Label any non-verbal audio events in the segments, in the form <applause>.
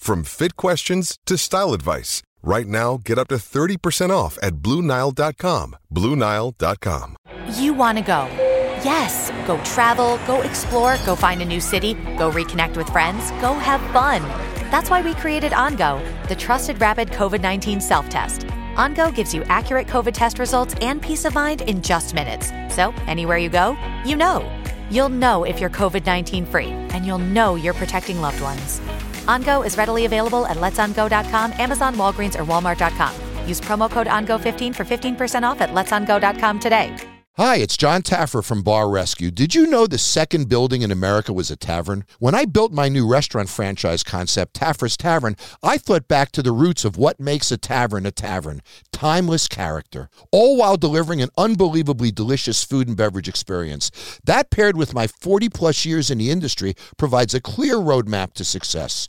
from fit questions to style advice. Right now, get up to 30% off at BlueNile.com. BlueNile.com. You want to go. Yes, go travel, go explore, go find a new city, go reconnect with friends, go have fun. That's why we created OnGo, the trusted rapid COVID 19 self test. OnGo gives you accurate COVID test results and peace of mind in just minutes. So, anywhere you go, you know. You'll know if you're COVID 19 free, and you'll know you're protecting loved ones. OnGo is readily available at letsongo.com, Amazon, Walgreens, or Walmart.com. Use promo code ONGO15 for 15% off at letsongo.com today. Hi, it's John Taffer from Bar Rescue. Did you know the second building in America was a tavern? When I built my new restaurant franchise concept, Taffer's Tavern, I thought back to the roots of what makes a tavern a tavern timeless character, all while delivering an unbelievably delicious food and beverage experience. That, paired with my 40 plus years in the industry, provides a clear roadmap to success.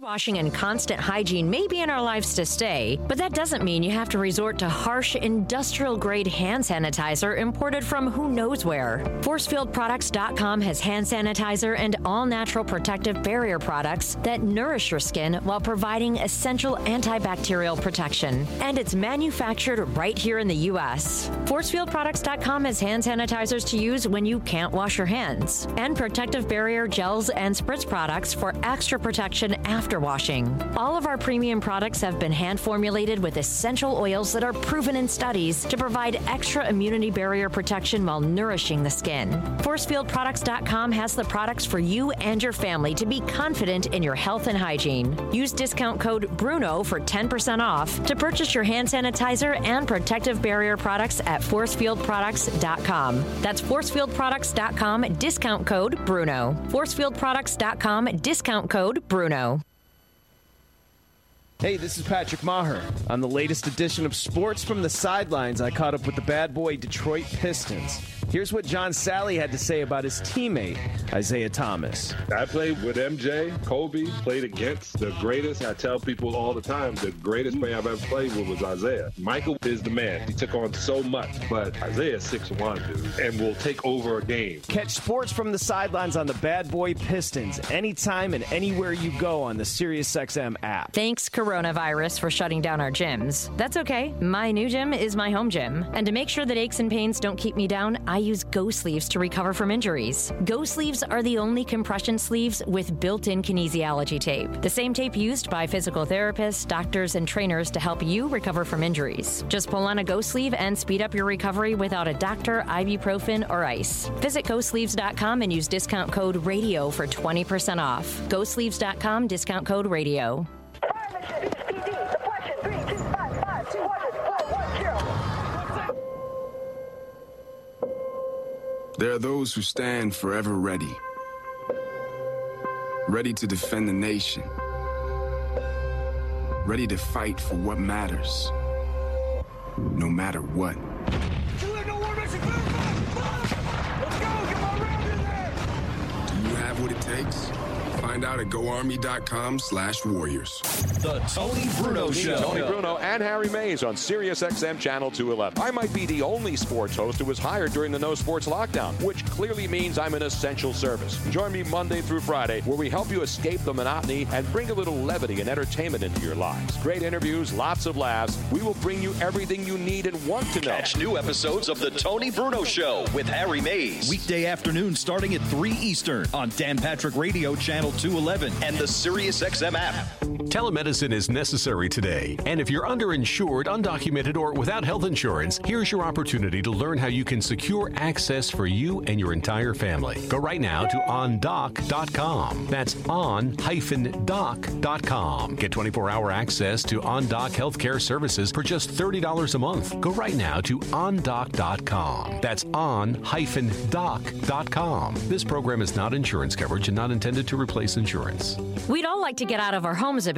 Washing and constant hygiene may be in our lives to stay, but that doesn't mean you have to resort to harsh industrial grade hand sanitizer imported from who knows where. ForcefieldProducts.com has hand sanitizer and all natural protective barrier products that nourish your skin while providing essential antibacterial protection. And it's manufactured right here in the U.S. ForcefieldProducts.com has hand sanitizers to use when you can't wash your hands, and protective barrier gels and spritz products for extra protection after washing. All of our premium products have been hand formulated with essential oils that are proven in studies to provide extra immunity barrier protection while nourishing the skin. ForcefieldProducts.com has the products for you and your family to be confident in your health and hygiene. Use discount code BRUNO for 10% off to purchase your hand sanitizer and protective barrier products at ForcefieldProducts.com. That's ForcefieldProducts.com, discount code BRUNO. ForcefieldProducts.com, discount code BRUNO. Hey, this is Patrick Maher. On the latest edition of Sports from the Sidelines, I caught up with the bad boy Detroit Pistons. Here's what John Salley had to say about his teammate, Isiah Thomas. I played with MJ, Kobe, played against the greatest. I tell people all the time the greatest player I've ever played with was Isiah. Michael is the man. He took on so much, but Isiah's 6'1, dude, and will take over a game. Catch Sports from the Sidelines on the Bad Boy Pistons anytime and anywhere you go on the SiriusXM app. Thanks, coronavirus, for shutting down our gyms. That's okay. My new gym is my home gym. And to make sure that aches and pains don't keep me down, I use Go Sleeves to recover from injuries. Go Sleeves are the only compression sleeves with built in kinesiology tape, the same tape used by physical therapists, doctors, and trainers to help you recover from injuries. Just pull on a Go Sleeve and speed up your recovery without a doctor, ibuprofen, or ice. Visit GoSleeves.com and use discount code RADIO for 20% off. GoSleeves.com, discount code RADIO. There are those who stand forever ready, ready to defend the nation, ready to fight for what matters, no matter what. Do you have what it takes? Find Find out at goarmy.com slash warriors. The Tony Bruno Show. Tony Bruno and Harry Mayes on Sirius XM Channel 211. I might be the only sports host who was hired during the no sports lockdown, which clearly means I'm an essential service. Join me Monday through Friday, where we help you escape the monotony and bring a little levity and entertainment into your lives. Great interviews, lots of laughs. We will bring you everything you need and want to know. Catch new episodes of The Tony Bruno Show with Harry Mayes. Weekday afternoon starting at 3 Eastern on Dan Patrick Radio Channel 211 and the SiriusXM app. Telemedicine is necessary today, and if you're underinsured, undocumented, or without health insurance, here's your opportunity to learn how you can secure access for you and your entire family. Go right now to ondoc.com. That's on-doc.com. Get 24-hour access to OnDoc healthcare services for just $30 a month. Go right now to ondoc.com. That's on-doc.com. This program is not insurance coverage and not intended to replace insurance. We'd all like to get out of our homes a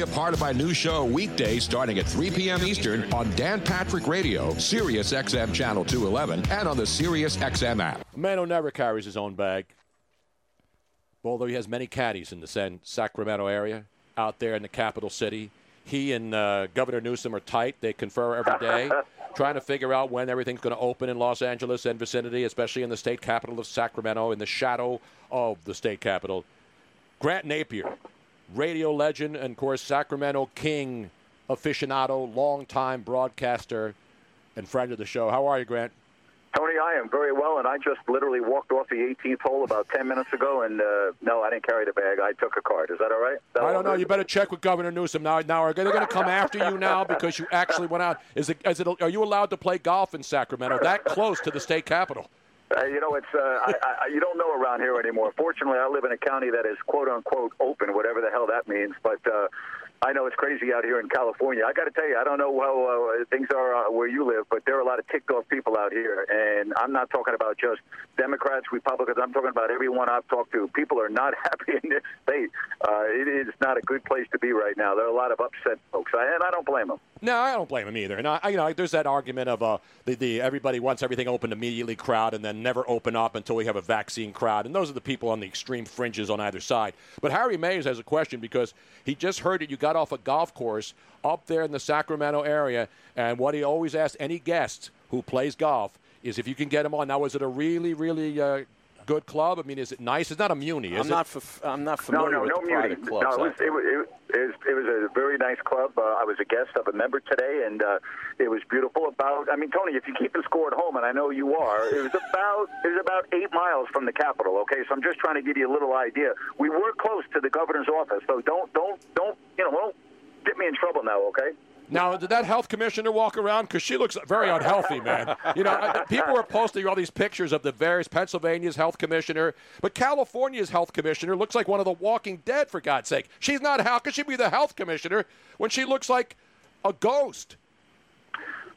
a part of my new show weekday starting at 3 p.m. Eastern on Dan Patrick Radio, Sirius XM Channel 211, and on the Sirius XM app. A man who never carries his own bag, although he has many caddies in the San Sacramento area, out there in the capital city. He and uh, Governor Newsom are tight. They confer every day, <laughs> trying to figure out when everything's going to open in Los Angeles and vicinity, especially in the state capital of Sacramento, in the shadow of the state capital. Grant Napear, radio legend, and of course, Sacramento King aficionado, longtime broadcaster, and friend of the show. How are you, Grant? Tony, I am very well, and I just literally walked off the 18th hole about 10 minutes ago, and uh, no, I didn't carry the bag. I took a card. Is that all right? That I don't know. You better check with Governor Newsom now. Now, are they going to come after you now because you actually went out? Is it, is it? Are you allowed to play golf in Sacramento? That close to the state capital? Uh, you know, it's uh, I, I, you don't know around here anymore. Fortunately, I live in a county that is quote unquote open, whatever the hell that means. But uh, I know it's crazy out here in California. I got to tell you, I don't know how uh, things are uh, where you live, but there are a lot of ticked off people out here, and I'm not talking about just Democrats, Republicans. I'm talking about everyone I've talked to. People are not <laughs> happy in this state. Uh, it is not a good place to be right now. There are a lot of upset folks, and I don't blame them. No, I don't blame him either. And I, you know, there's that argument of uh, the, the everybody wants everything open immediately crowd, and then never open up until we have a vaccine crowd. And those are the people on the extreme fringes on either side. But Harry Mayes has a question because he just heard that you got off a golf course up there in the Sacramento area, and what he always asks any guest who plays golf is if you can get him on. Now, was it a really, really uh, good club? I mean, is it nice? It's not a Muni, is I'm it? not. F- I'm not familiar no, no, with no the Muni. private clubs. No, it was, it, was, it, was, it was a very nice club. Uh, I was a guest of a member today, and uh, it was beautiful. About, I mean, Tony, if you keep the score at home, and I know you are, it was about it was about eight miles from the capital. Okay, so I'm just trying to give you a little idea. We were close to the governor's office, so don't don't don't you know don't get me in trouble now. Okay. Now, did that health commissioner walk around? Because she looks very unhealthy, man. You know, people were posting all these pictures of the various Pennsylvania's health commissioner, but California's health commissioner looks like one of the Walking Dead, for God's sake. She's not. How could she be the health commissioner when she looks like a ghost?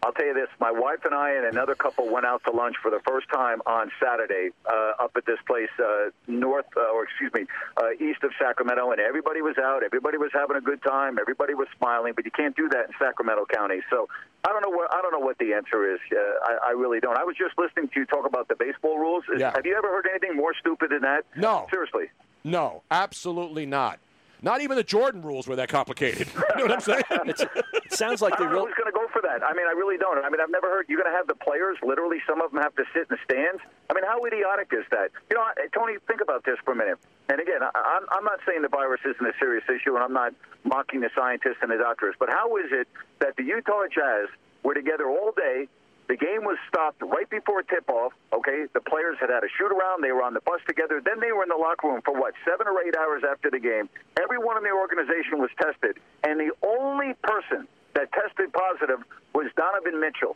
I'll tell you this: my wife and I and another couple went out to lunch for the first time on Saturday uh, up at this place uh, north, uh, or excuse me, uh, east of Sacramento, and everybody was out. Everybody was having a good time. Everybody was smiling, but you can't do that in Sacramento County. So I don't know what I don't know what the answer is. Uh, I, I really don't. I was just listening to you talk about the baseball rules. Is- Yeah. Have you ever heard anything more stupid than that? No. Seriously. No, absolutely not. Not even the Jordan rules were that complicated. <laughs> you know what I'm saying? <laughs> it sounds like I don't who's going to go for that. I mean, I really don't. I mean, I've never heard you're going to have the players. Literally, some of them have to sit in the stands. I mean, how idiotic is that? You know, Tony, think about this for a minute. And again, I, I'm, I'm not saying the virus isn't a serious issue, and I'm not mocking the scientists and the doctors. But how is it that the Utah Jazz were together all day? The game was stopped right before tip-off. Okay, the players had had a shoot around. They were on the bus together. Then they were in the locker room for what seven or eight hours after the game. Everyone in the organization was tested, and the only person that tested positive was Donovan Mitchell.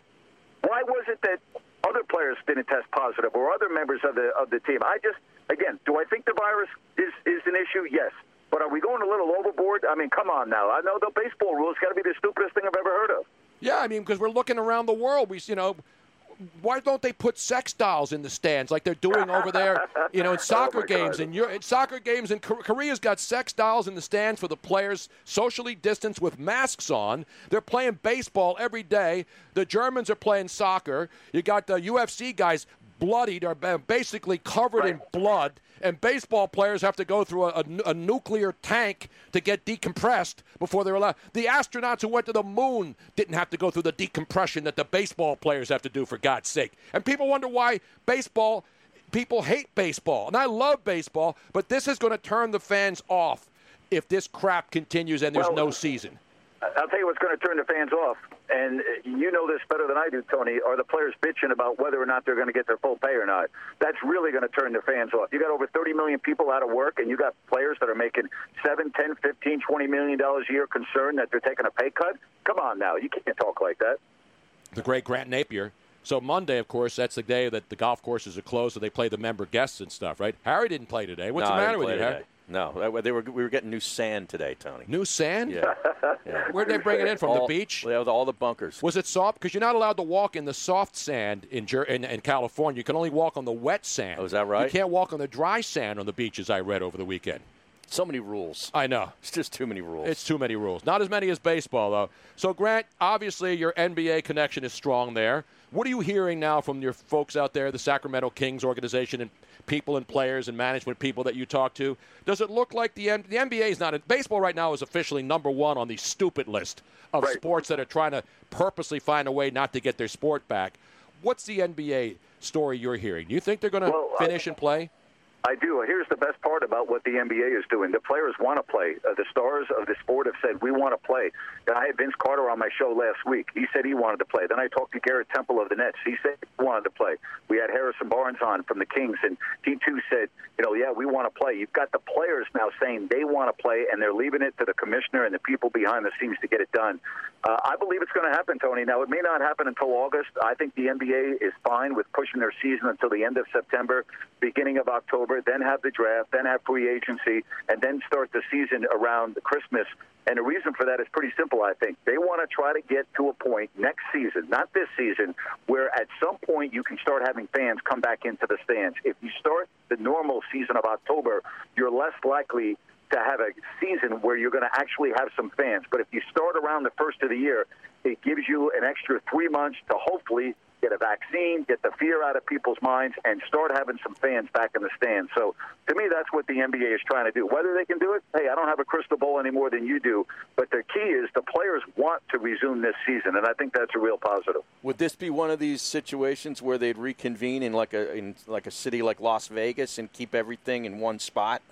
Why was it that other players didn't test positive or other members of the of the team? I just again, do I think the virus is is an issue? Yes. But are we going a little overboard? I mean, come on now. I know the baseball rules got to be the stupidest thing I've ever heard of. Yeah, I mean, because we're looking around the world. We, you know, why don't they put sex dolls in the stands like they're doing over there, you know, in <laughs> oh soccer my games? And in soccer games in Korea's got sex dolls in the stands for the players, socially distanced with masks on. They're playing baseball every day. The Germans are playing soccer. You got the UFC guys bloodied or basically covered in blood. And baseball players have to go through a, a- a nuclear tank to get decompressed before they're allowed. The astronauts who went to the moon didn't have to go through the decompression that the baseball players have to do, for God's sake. And people wonder why baseball, people hate baseball. And I love baseball, but this is going to turn the fans off if this crap continues and there's Well, no uh, season. I'll tell you what's going to turn the fans off, and uh, you know this better than I do, Tony. Are the players bitching about whether or not they're going to get their full pay or not? That's really going to turn the fans off. You got over 30 million people out of work, and you got players that are making seven, 10, 15, 20 million dollars a year concerned that they're taking a pay cut. Come on now, you can't talk like that. the great Grant Napear. So Monday, of course, that's the day that the golf courses are closed, so they play the member guests and stuff, right? Harry didn't play today. What's no, the matter with play you, Harry? Today. No, they were we were getting new sand today, Tony. New sand? Yeah. <laughs> yeah. Where'd they bring it in from All- the beach? Yeah, with all the bunkers. Was it soft? Because you're not allowed to walk in the soft sand in, in in California. You can only walk on the wet sand. Oh, is that right? You can't walk on the dry sand on the beaches. I read over the weekend. So many rules. I know. It's just too many rules. It's too many rules. Not as many as baseball, though. So, Grant, obviously your NBA connection is strong there. What are you hearing now from your folks out there, the Sacramento Kings organization, and people and players and management people that you talk to? Does it look like the, N- the NBA is not baseball right now is officially number one on the stupid list of sports that are trying to purposely find a way not to get their sport back? What's the NBA story you're hearing? Do you think they're going to Well, I- finish and play? I do. Here's the best part about what the NBA is doing. The players want to play. Uh, the stars of the sport have said, we want to play. I had Vince Carter on my show last week. He said he wanted to play. Then I talked to Garrett Temple of the Nets. He said he wanted to play. We had Harrison Barnes on from the Kings, and he too said, you know, yeah, we want to play. You've got the players now saying they want to play, and they're leaving it to the commissioner and the people behind the scenes to get it done. Uh, I believe it's going to happen, Tony. Now, it may not happen until August. I think the NBA is fine with pushing their season until the end of September, beginning of October, then have the draft, then have free agency, and then start the season around Christmas. And the reason for that is pretty simple, I think. They want to try to get to a point next season, not this season, where at some point you can start having fans come back into the stands. If you start the normal season of October, you're less likely to have a season where you're going to actually have some fans. But if you start around the first of the year, it gives you an extra three months to hopefully get a vaccine, get the fear out of people's minds, and start having some fans back in the stands. So to me, that's what the NBA is trying to do. Whether they can do it, hey, I don't have a crystal ball any more than you do. But the key is the players want to resume this season, and I think that's a real positive. Would this be one of these situations where they'd reconvene in like a in like a city like Las Vegas and keep everything in one spot?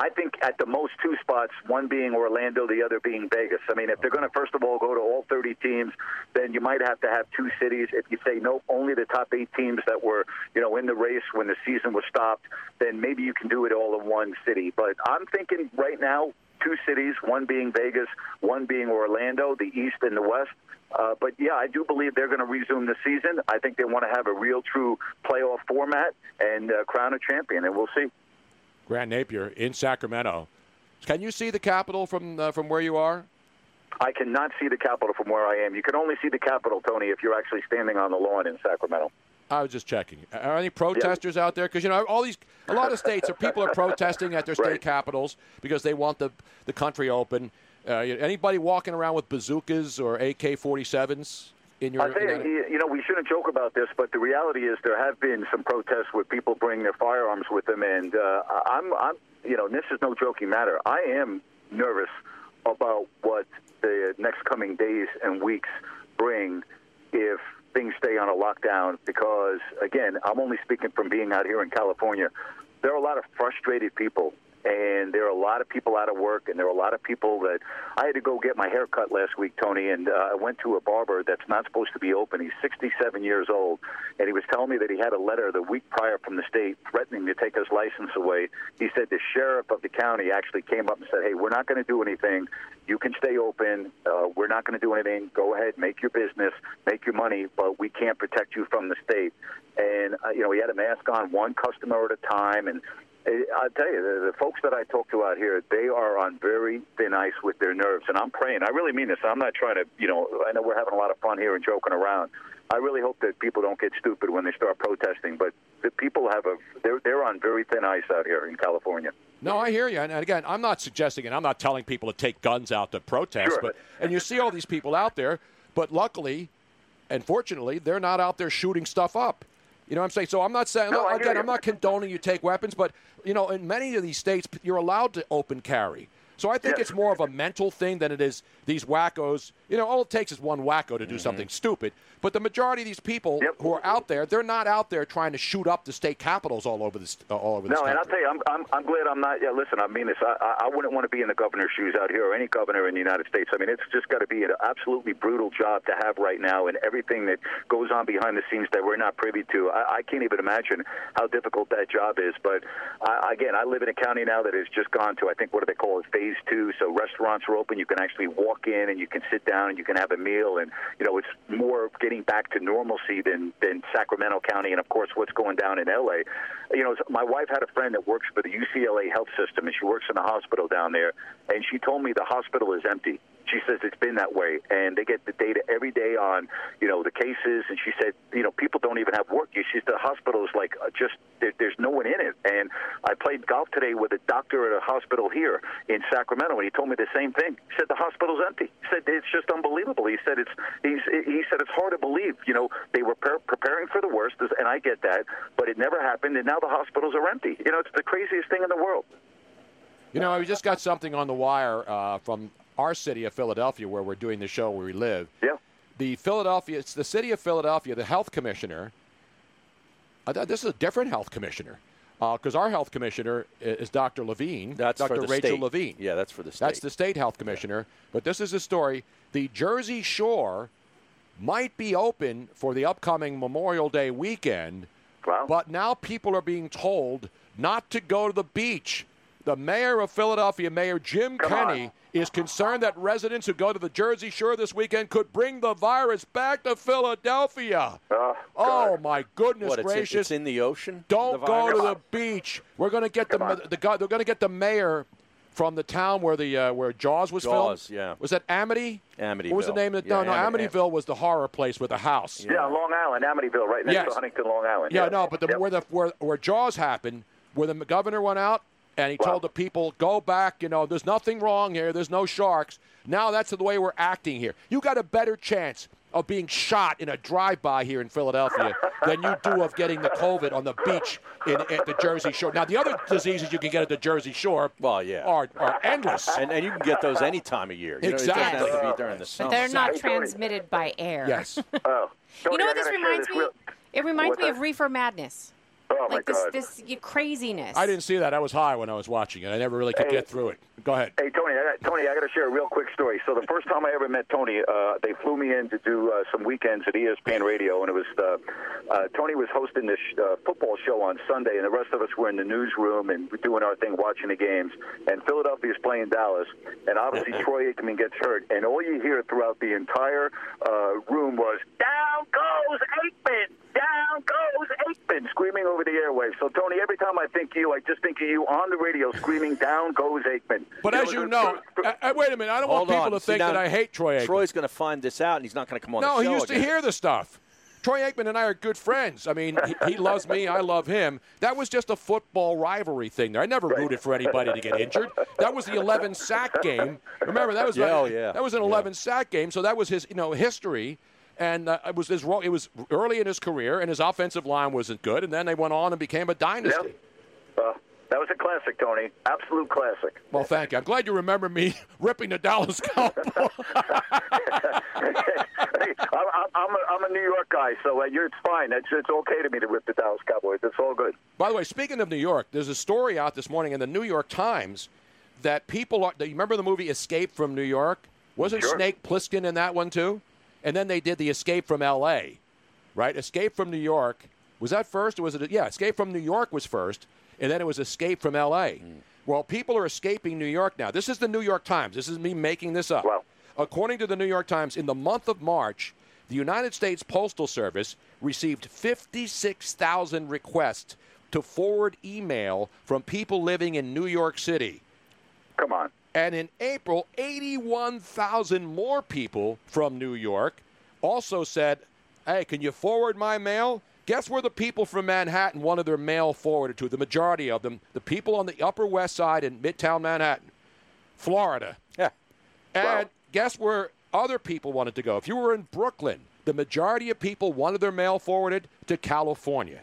I think at the most two spots, one being Orlando, the other being Vegas. I mean, if they're going to first of all go to all 30 teams, then you might have to have two cities. If you say no, only the top eight teams that were, you know, in the race when the season was stopped, then maybe you can do it all in one city. But I'm thinking right now, two cities, one being Vegas, one being Orlando, the East and the West. Uh, but yeah, I do believe they're going to resume the season. I think they want to have a real, true playoff format and uh, crown a champion, and we'll see. Grant Napear in Sacramento. Can you see the Capitol from uh, from where you are? I cannot see the Capitol from where I am. You can only see the Capitol, Tony, if you're actually standing on the lawn in Sacramento. I was just checking. Are any protesters out there? Because you know, all these, a lot of states, are people are protesting at their state capitals because they want the the country open. Uh, anybody walking around with bazookas or AK-47s in your? I you, you, you know, we shouldn't joke about this, but the reality is there have been some protests where people bring their firearms with them, and uh, I'm, I'm, you know, this is no joking matter. I am nervous about what the next coming days and weeks bring if things stay on a lockdown because again i'm only speaking from being out here in california there are a lot of frustrated people and there are a lot of people out of work, and there are a lot of people that I had to go get my hair cut last week, Tony, and uh, I went to a barber that's not supposed to be open. He's 67 years old, and he was telling me that he had a letter the week prior from the state threatening to take his license away. He said the sheriff of the county actually came up and said, "Hey, we're not going to do anything. You can stay open. Uh, we're not going to do anything. Go ahead, make your business, make your money, but we can't protect you from the state." And uh, you know, he had a mask on, one customer at a time, and I'll tell you, the, the folks that I talk to out here, they are on very thin ice with their nerves, and I'm praying. I really mean this. I'm not trying to, you know, I know we're having a lot of fun here and joking around. I really hope that people don't get stupid when they start protesting, but the people have a, they're, they're on very thin ice out here in California. No, I hear you. And again, I'm not suggesting, and I'm not telling people to take guns out to protest, Sure. but and you see all these people out there, but luckily and fortunately, they're not out there shooting stuff up. You know what I'm saying? So I'm not saying No, again. I'm not condoning you take weapons, but you know, in many of these states, you're allowed to open carry. So I think it's more of a mental thing than it is these wackos. You know, all it takes is one wacko to do something stupid. But the majority of these people who are out there, they're not out there trying to shoot up the state capitals all over the uh, all over the No, country. and I'll tell you, I'm, I'm, I'm glad I'm not. Yeah, listen, I mean this. I, I- I wouldn't want to be in the governor's shoes out here or any governor in the United States. I mean, it's just got to be an absolutely brutal job to have right now, and everything that goes on behind the scenes that we're not privy to. I, I can't even imagine how difficult that job is. But I, again, I live in a county now that has just gone to, I think, what do they call it, phase two. So restaurants are open. You can actually walk in and you can sit down and you can have a meal, and you know, it's more getting back to normalcy than than Sacramento County, and of course, what's going down in LA. You know, my wife had a friend that works for the UCLA Health System, and she works in the hospital down there, and she told me the hospital is empty. She says it's been that way, and they get the data every day on, you know, the cases. And she said, you know, people don't even have work. She said the hospital is like uh, just there, there's no one in it. And I played golf today with a doctor at a hospital here in Sacramento, and he told me the same thing. He said the hospital's empty. He said it's just unbelievable. He said it's he's, he said it's hard to believe. You know, they were pre- preparing for the worst, and I get that, but it never happened, and now the hospitals are empty. You know, it's the craziest thing in the world. You know, we just got something on the wire uh, from our city of Philadelphia, where we're doing the show where we live. Yeah. The Philadelphia, it's the city of Philadelphia. The health commissioner. I thought this is a different health commissioner, uh, because our health commissioner is Dr. Levine. That's Dr. for the Rachel state. Levine. Yeah, that's for the state. That's the state health commissioner. But this is a story. The Jersey Shore might be open for the upcoming Memorial Day weekend. Wow. But now people are being told not to go to the beach. The mayor of Philadelphia, Mayor Jim Kenney, is concerned that residents who go to the Jersey Shore this weekend could bring the virus back to Philadelphia. Oh, my goodness What, it's in- gracious! it's in the ocean, Don't the go to virus? the beach. We're going to get the the guy. They're going to get the mayor from the town where the uh, where Jaws was Jaws, filmed. yeah. Was that Amity? Amityville. What was the name of the? Yeah, no, no, Am- Amityville was the horror place with the house. Yeah, Long Island, Amityville, right next Yes. to Huntington, Long Island. Yeah, no, but the, where the where, where Jaws happened, where the governor went out and he told the people, "Go back. You know, there's nothing wrong here. There's no sharks." Now that's the way we're acting here. You got a better chance of being shot in a drive-by here in Philadelphia than you do of getting the COVID on the beach in at the Jersey Shore. Now the other diseases you can get at the Jersey Shore, well, yeah, are, are endless. And, and you can get those any time of year. You know, Exactly. It doesn't have to be during the But they're not transmitted by air. Yes. oh. <laughs> You know what this reminds this me? real- It reminds What's me of? Reefer Madness. Oh my like this, God. this craziness. I didn't see that. I was high when I was watching it. I never really could Hey. get through it. Go ahead. Hey Tony, I got, Tony, I got to share a real quick story. So the first time I ever met Tony, uh, they flew me in to do uh, some weekends at ESPN Radio, and it was uh, uh, Tony was hosting this uh, football show on Sunday, and the rest of us were in the newsroom and doing our thing, watching the games. And Philadelphia's playing Dallas, and obviously Troy Aikman gets hurt, and all you hear throughout the entire uh, room was "Down goes Aikman." Down goes Aikman, screaming over the airwaves. So, Tony, every time I think of you, I just think of you on the radio screaming, "Down goes Aikman." But as you know, uh, uh, wait a minute. I don't Hold want people on. to See, think now, that I hate Troy Aikman. Troy's going to find this out, and he's not going to come on no, the he show used to hear the stuff. Troy Aikman and I are good friends. I mean, he, he loves me, I love him. That was just a football rivalry thing there. I never rooted for anybody to get injured. That was the 11 sack game. Remember that was Yeah, oh, <laughs> yeah. that was an 11 sack game. So that was his you know history. And uh, it was his it was early in his career, and his offensive line wasn't good. And then they went on and became a dynasty. Uh, that was a classic, Tony. Absolute classic. Well, thank you. I'm glad you remember me <laughs> ripping the Dallas <laughs> Cowboys. <laughs> Hey, I'm, I'm, a, I'm a New York guy, so uh, it's fine. It's, it's okay to me to rip the Dallas Cowboys. It's all good. By the way, speaking of New York, there's a story out this morning in the New York Times that people are. Do you remember the movie Escape from New York? Wasn't Sure. Snake Plissken in that one too? And then they did the Escape from L.A. Right? Escape from New York was that first, or was it? Yeah, Escape from New York was first, and then it was Escape from L.A. Mm. Well, people are escaping New York now. This is the New York Times. This is me making this up. According to the New York Times, in the month of March, the United States Postal Service received 56,000 requests to forward email from people living in New York City. Come on. And in April, 81,000 more people from New York also said, Hey, can you forward my mail? Guess where the people from Manhattan wanted their mail forwarded to? The majority of them, the people on the Upper West Side in Midtown Manhattan, Florida. Yeah. And guess where other people wanted to go? If you were in Brooklyn, the majority of people wanted their mail forwarded to California.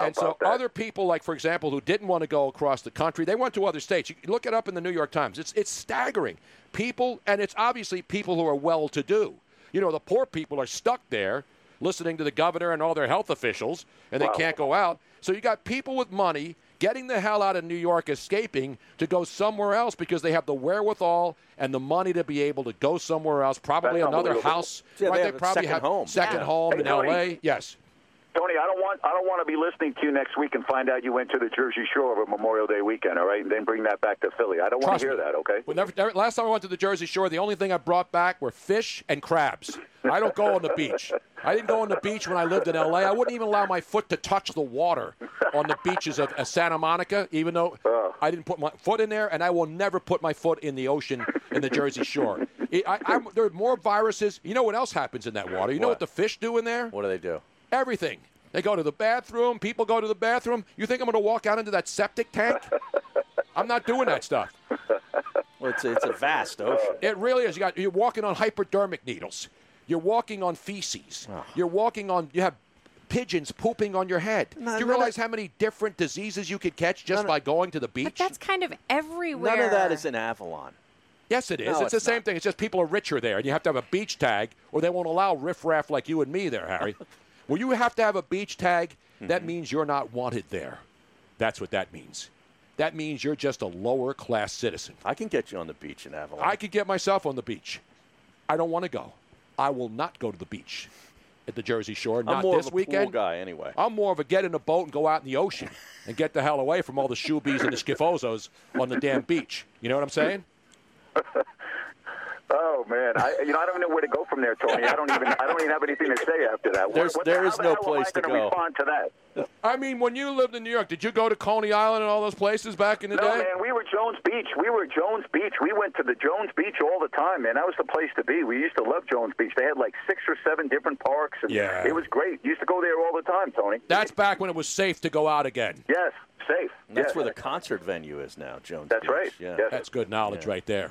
And so other people, like for example, who didn't want to go across the country, they went to other states. You look it up in the New York Times. It's it's staggering. People, and it's obviously people who are well-to-do. You know, the poor people are stuck there, listening to the governor and all their health officials, and they Wow. can't go out. So you got people with money getting the hell out of New York, escaping to go somewhere else because they have the wherewithal and the money to be able to go somewhere else. Probably That's another house. Yeah, right? they They have a probably second have home. second Yeah. home Hey, in Tony. L.A. Yes. Tony, I don't want I don't want to be listening to you next week and find out you went to the Jersey Shore over Memorial Day weekend, all right? And then bring that back to Philly. I don't want Trust to hear me. that, okay? Well, never, never- last time I went to the Jersey Shore, the only thing I brought back were fish and crabs. I don't go on the beach. I didn't go on the beach when I lived in L.A. I wouldn't even allow my foot to touch the water on the beaches of, of Santa Monica, even though oh. I didn't put my foot in there, and I will never put my foot in the ocean in the Jersey Shore. I, I, I'm, there are more viruses. You know what else happens in that water? You know what, What? the fish do in there? What do they do? Everything. They go to the bathroom. People go to the bathroom. You think I'm going to walk out into that septic tank? I'm not doing that stuff. Well, it's, it's a vast ocean. It really is. You got you're walking on hypodermic needles. You're walking on feces. Oh. You're walking on. You have pigeons pooping on your head. Do you none realize how many different diseases you could catch just by going to the beach? But that's kind of everywhere. None of that is in Avalon. Yes, it is. No, it's, the it's same thing. It's just people are richer there, and you have to have a beach tag, or they won't allow riffraff like you and me there, Harry. <laughs> well, you have to have a beach tag. That mm-hmm. means you're not wanted there. That's what that means. That means you're just a lower class citizen. I can get you on the beach in Avalon. I could get myself on the beach. I don't want to go. I will not go to the beach at the Jersey Shore. I'm Not more this of a weekend. pool guy anyway. I'm more of a get in a boat and go out in the ocean and get the hell away from all the shoobies and the schifozos on the damn beach. You know what I'm saying? <laughs> Oh man, I you know I don't even know where to go from there, Tony. I don't even I don't even have anything to say after that. There's- what the- there how is the no hell place am I to gonna go. Respond to that. I mean, when you lived in New York, did you go to Coney Island and all those places back in the No, day? man, we were Jones Beach. We were Jones Beach. We went to the Jones Beach all the time, man. That was the place to be. We used to love Jones Beach. They had like six or seven different parks, and Yeah. it was great. Used to go there all the time, Tony. That's back when it was safe to go out again. Yes, safe. And that's yes. where the concert venue is now, Jones. That's Beach. right. Yeah. Yes. That's good knowledge Yeah. right there.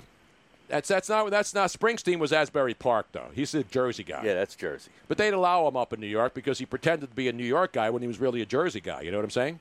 That's that's not that's not Springsteen was Asbury Park though. He's a Jersey guy. Yeah, that's Jersey. But they'd allow him up in New York because he pretended to be a New York guy when he was really a Jersey guy. You know what I'm saying?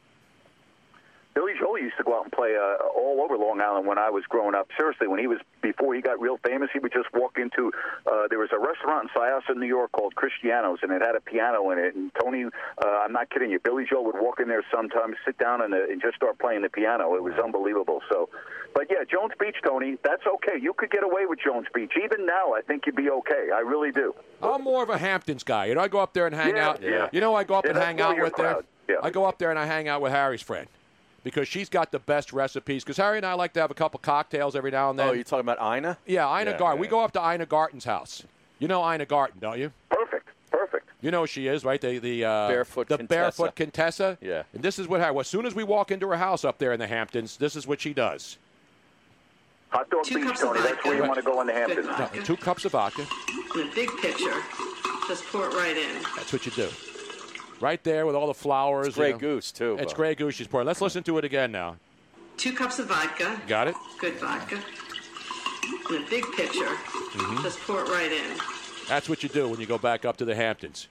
Billy Joel used to go out and play uh, all over Long Island when I was growing up. Seriously, when he was before he got real famous, he would just walk into. Uh, there was a restaurant in Syosset, New York, called Cristiano's, and it had a piano in it. And Tony, uh, I'm not kidding you, Billy Joel would walk in there sometimes, sit down, and, uh, and just start playing the piano. It was unbelievable. So, but yeah, Jones Beach, Tony, that's okay. You could get away with Jones Beach. Even now, I think you'd be okay. I really do. I'm more of a Hamptons guy. You know, I go up there and hang Yeah, out. yeah. You know, I go up Yeah, and hang out with there. proud. Yeah. I go up there and I hang out with Harry's friend because she's got the best recipes. Because Harry and I like to have a couple cocktails every now and then. Oh, you're talking about Ina? Yeah, Ina Yeah, Garten. yeah. We go up to Ina Garten's house. You know Ina Garten, don't you? Perfect. Perfect. You know who she is, right? The the uh, Barefoot the Contessa. barefoot Contessa. Yeah. And this is what happens. As soon as we walk into her house up there in the Hamptons, this is what she does. Hot Dog Beach, Tony. That's where you want to go in the Hamptons. No, two cups of vodka. In a big pitcher, just pour it right in. That's what you do. Right there with all the flowers. It's Grey you know. Goose, too. It's Bo. Grey Goose she's pouring. Let's listen to it again now. Two cups of vodka, Got it? good vodka. In a big pitcher, Mhm. just pour it right in. That's what you do when you go back up to the Hamptons.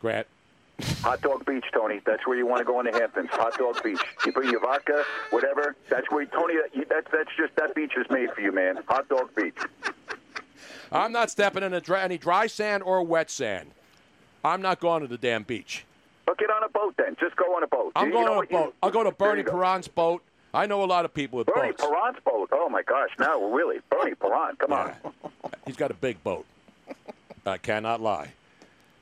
Grant. Hot Dog Beach, Tony. That's where you want to go in the Hamptons. Hot Dog Beach. You bring your vodka, whatever. That's where Tony. You, that's that's just that beach is made for you, man. Hot Dog Beach. I'm not stepping in a dry, any dry sand or wet sand. I'm not going to the damn beach. But get on a boat then. Just go on a boat. I'm You- you going know on a what? You- boat. I'll go to Bernie you go. Parent's boat. I know a lot of people with Bernie boats. Parent's boat. Oh my gosh! No, really, Bernie Parent. Come on. He's got a big boat. I cannot lie.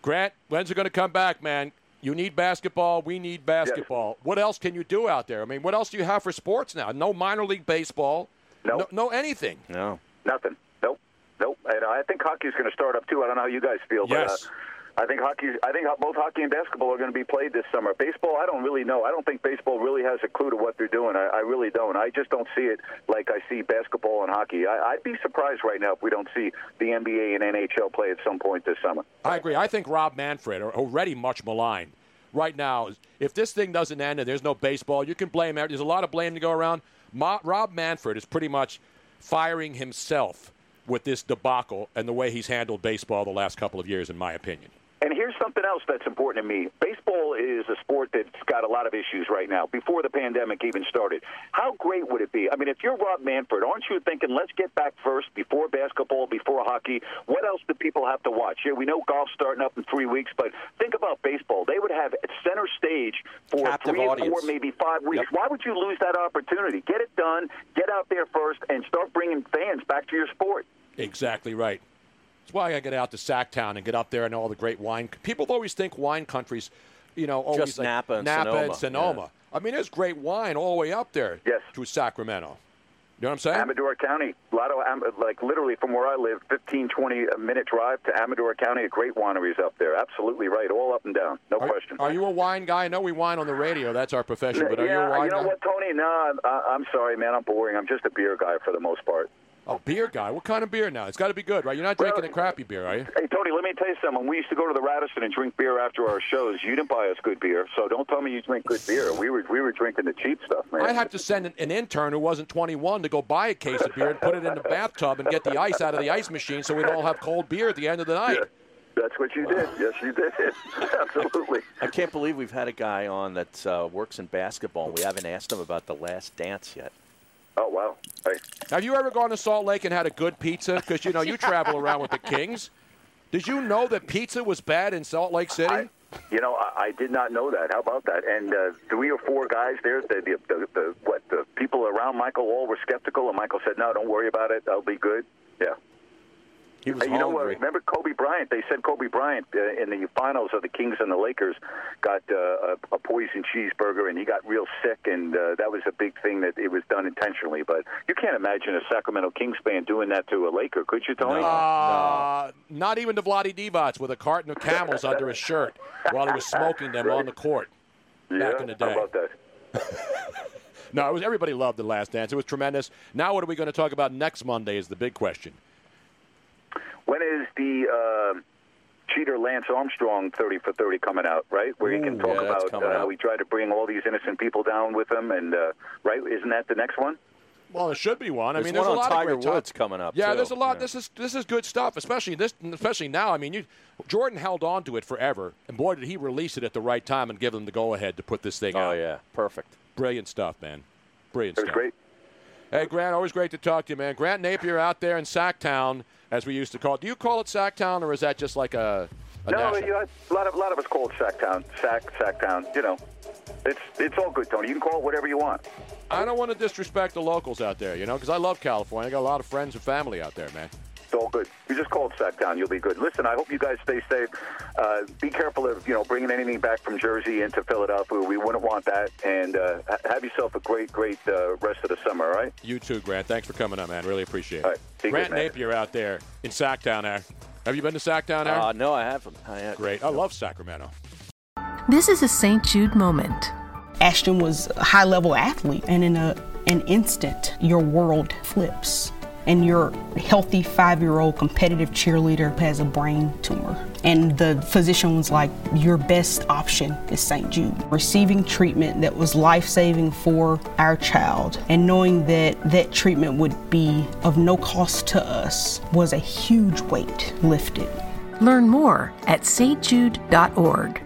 Grant, when's it going to come back, man? You need basketball. We need basketball. What else can you do out there? I mean, what else do you have for sports now? No minor league baseball. Nope. No, no anything. No. Nothing. Nope. Nope. And I think hockey's going to start up too. I don't know how you guys feel, but Yes. uh, I think hockey. I think both hockey and basketball are going to be played this summer. Baseball, I don't really know. I don't think baseball really has a clue to what they're doing. I, I really don't. I just don't see it like I see basketball and hockey. I, I'd be surprised right now if we don't see the NBA and NHL play at some point this summer. I agree. I think Rob Manfred, already much maligned, right now, if this thing doesn't end and there's no baseball, you can blame. There's a lot of blame to go around. Ma- Rob Manfred is pretty much firing himself with this debacle and the way he's handled baseball the last couple of years, in my opinion. And here's something else that's important to me. Baseball is a sport that's got a lot of issues right now, before the pandemic even started. How great would it be? I mean, if you're Rob Manfred, aren't you thinking, let's get back first before basketball, before hockey? What else do people have to watch? Yeah, we know golf's starting up in three weeks, but think about baseball. They would have center stage for Captive three, audience. four, maybe five weeks. Why would you lose that opportunity? Get it done, get out there first, and start bringing fans back to your sport. Exactly right. That's why I get out to Sacktown and get up there and all the great wine. People always think wine countries, you know, always Just like Napa and Napa Sonoma. and Sonoma. I mean, there's great wine all the way up there yes. to Sacramento. You know what I'm saying? Amador County, a lot of Am- like literally from where I live, 15, 20 minute drive to Amador County. A great wineries up there. Absolutely right, all up and down, no are, question. Are you a wine guy? I know we wine on the radio. That's our profession. But are yeah, you a wine You know guy? what, Tony? No, I'm, I'm sorry, man. I'm boring. I'm just a beer guy for the most part. A beer guy? What kind of beer now? It's got to be good, right? You're not drinking a crappy beer, are you? Hey, Tony, let me tell you something. We used to go to the Radisson and drink beer after our shows. You didn't buy us good beer, so don't tell me you drink good beer. We were we were drinking the cheap stuff, man. I'd have to send an, an intern who wasn't 21 to go buy a case of beer and put it in the bathtub and get the ice out of the ice machine so we'd all have cold beer at the end of the night. That's what you did. Yes, you did. <laughs> Absolutely. I can't believe we've had a guy on that uh, works in basketball. and We haven't asked him about the last dance yet. Oh wow! Hey. Have you ever gone to Salt Lake and had a good pizza? Because you know you travel <laughs> around with the Kings. Did you know that pizza was bad in Salt Lake City? I, you know, I, I did not know that. How about that? And uh, three or four guys there, the, the, the, the what the people around Michael all were skeptical, and Michael said, "No, don't worry about it. I'll be good." Yeah. He was Hey, you know, what? remember Kobe Bryant? They said Kobe Bryant uh, in the finals of the Kings and the Lakers got uh, a, a poison cheeseburger, and he got real sick, and uh, that was a big thing that it was done intentionally. But you can't imagine a Sacramento Kings fan doing that to a Laker, could you, Tony? Uh, Not even to Vlade Divac with a carton of camels under his shirt while he was smoking them on the court back Yeah? in the How day. about that? <laughs> No, it was everybody loved the last dance. It was tremendous. Now, what are we going to talk about next Monday? Is the big question. When is the uh, cheater Lance Armstrong 30 for 30 coming out, right? Where he can Ooh, talk yeah, about uh, how he tried to bring all these innocent people down with him, and uh, right? Isn't that the next one? Well, there should be one. I mean, there's one a on lot Tiger of great Woods top- coming up, Yeah, too. there's a lot. Yeah. This is this is good stuff, especially this, especially now. I mean, you, Jordan held on to it forever, and boy, did he release it at the right time and give them the go ahead to put this thing out. Oh yeah, perfect. Brilliant stuff, man. Brilliant It was stuff. great. Hey, Grant, always great to talk to you, man. Grant Napear out there in Sacktown, as we used to call it. Do you call it Sacktown, or is that just like a, a no, national? you know, a lot of a lot of us call it Sacktown, Sack Sacktown. You know, it's it's all good, Tony. You can call it whatever you want. I don't want to disrespect the locals out there, you know, because I love California. I got a lot of friends and family out there, man. It's all good. You just call it Sacktown. You'll be good. Listen, I hope you guys stay safe. Uh, be careful of you know bringing anything back from Jersey into Philadelphia. We wouldn't want that. And uh, ha- have yourself a great, great uh, rest of the summer. All right. You too, Grant. Thanks for coming on, man. Really appreciate it. All right. Be Grant good. Napear out there in Sacktown there. Have you been to Sacktown there? Uh, no, I haven't. I haven't. Great. I love Sacramento. This is a St. Jude moment. Ashton was a high level athlete, and in a, an instant, your world flips. And your healthy five year old competitive cheerleader has a brain tumor. And the physician was like, Your best option is St. Jude. Receiving treatment that was life saving for our child, and knowing that that treatment would be of no cost to us was a huge weight lifted. Learn more at stjude.org.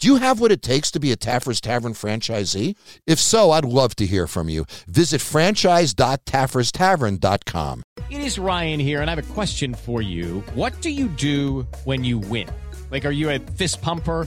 Do you have what it takes to be a Taffer's Tavern franchisee? If so, I'd love to hear from you. Visit franchise.tafferstavern.com. It is Ryan here, and I have a question for you. What do you do when you win? Like, are you a fist pumper?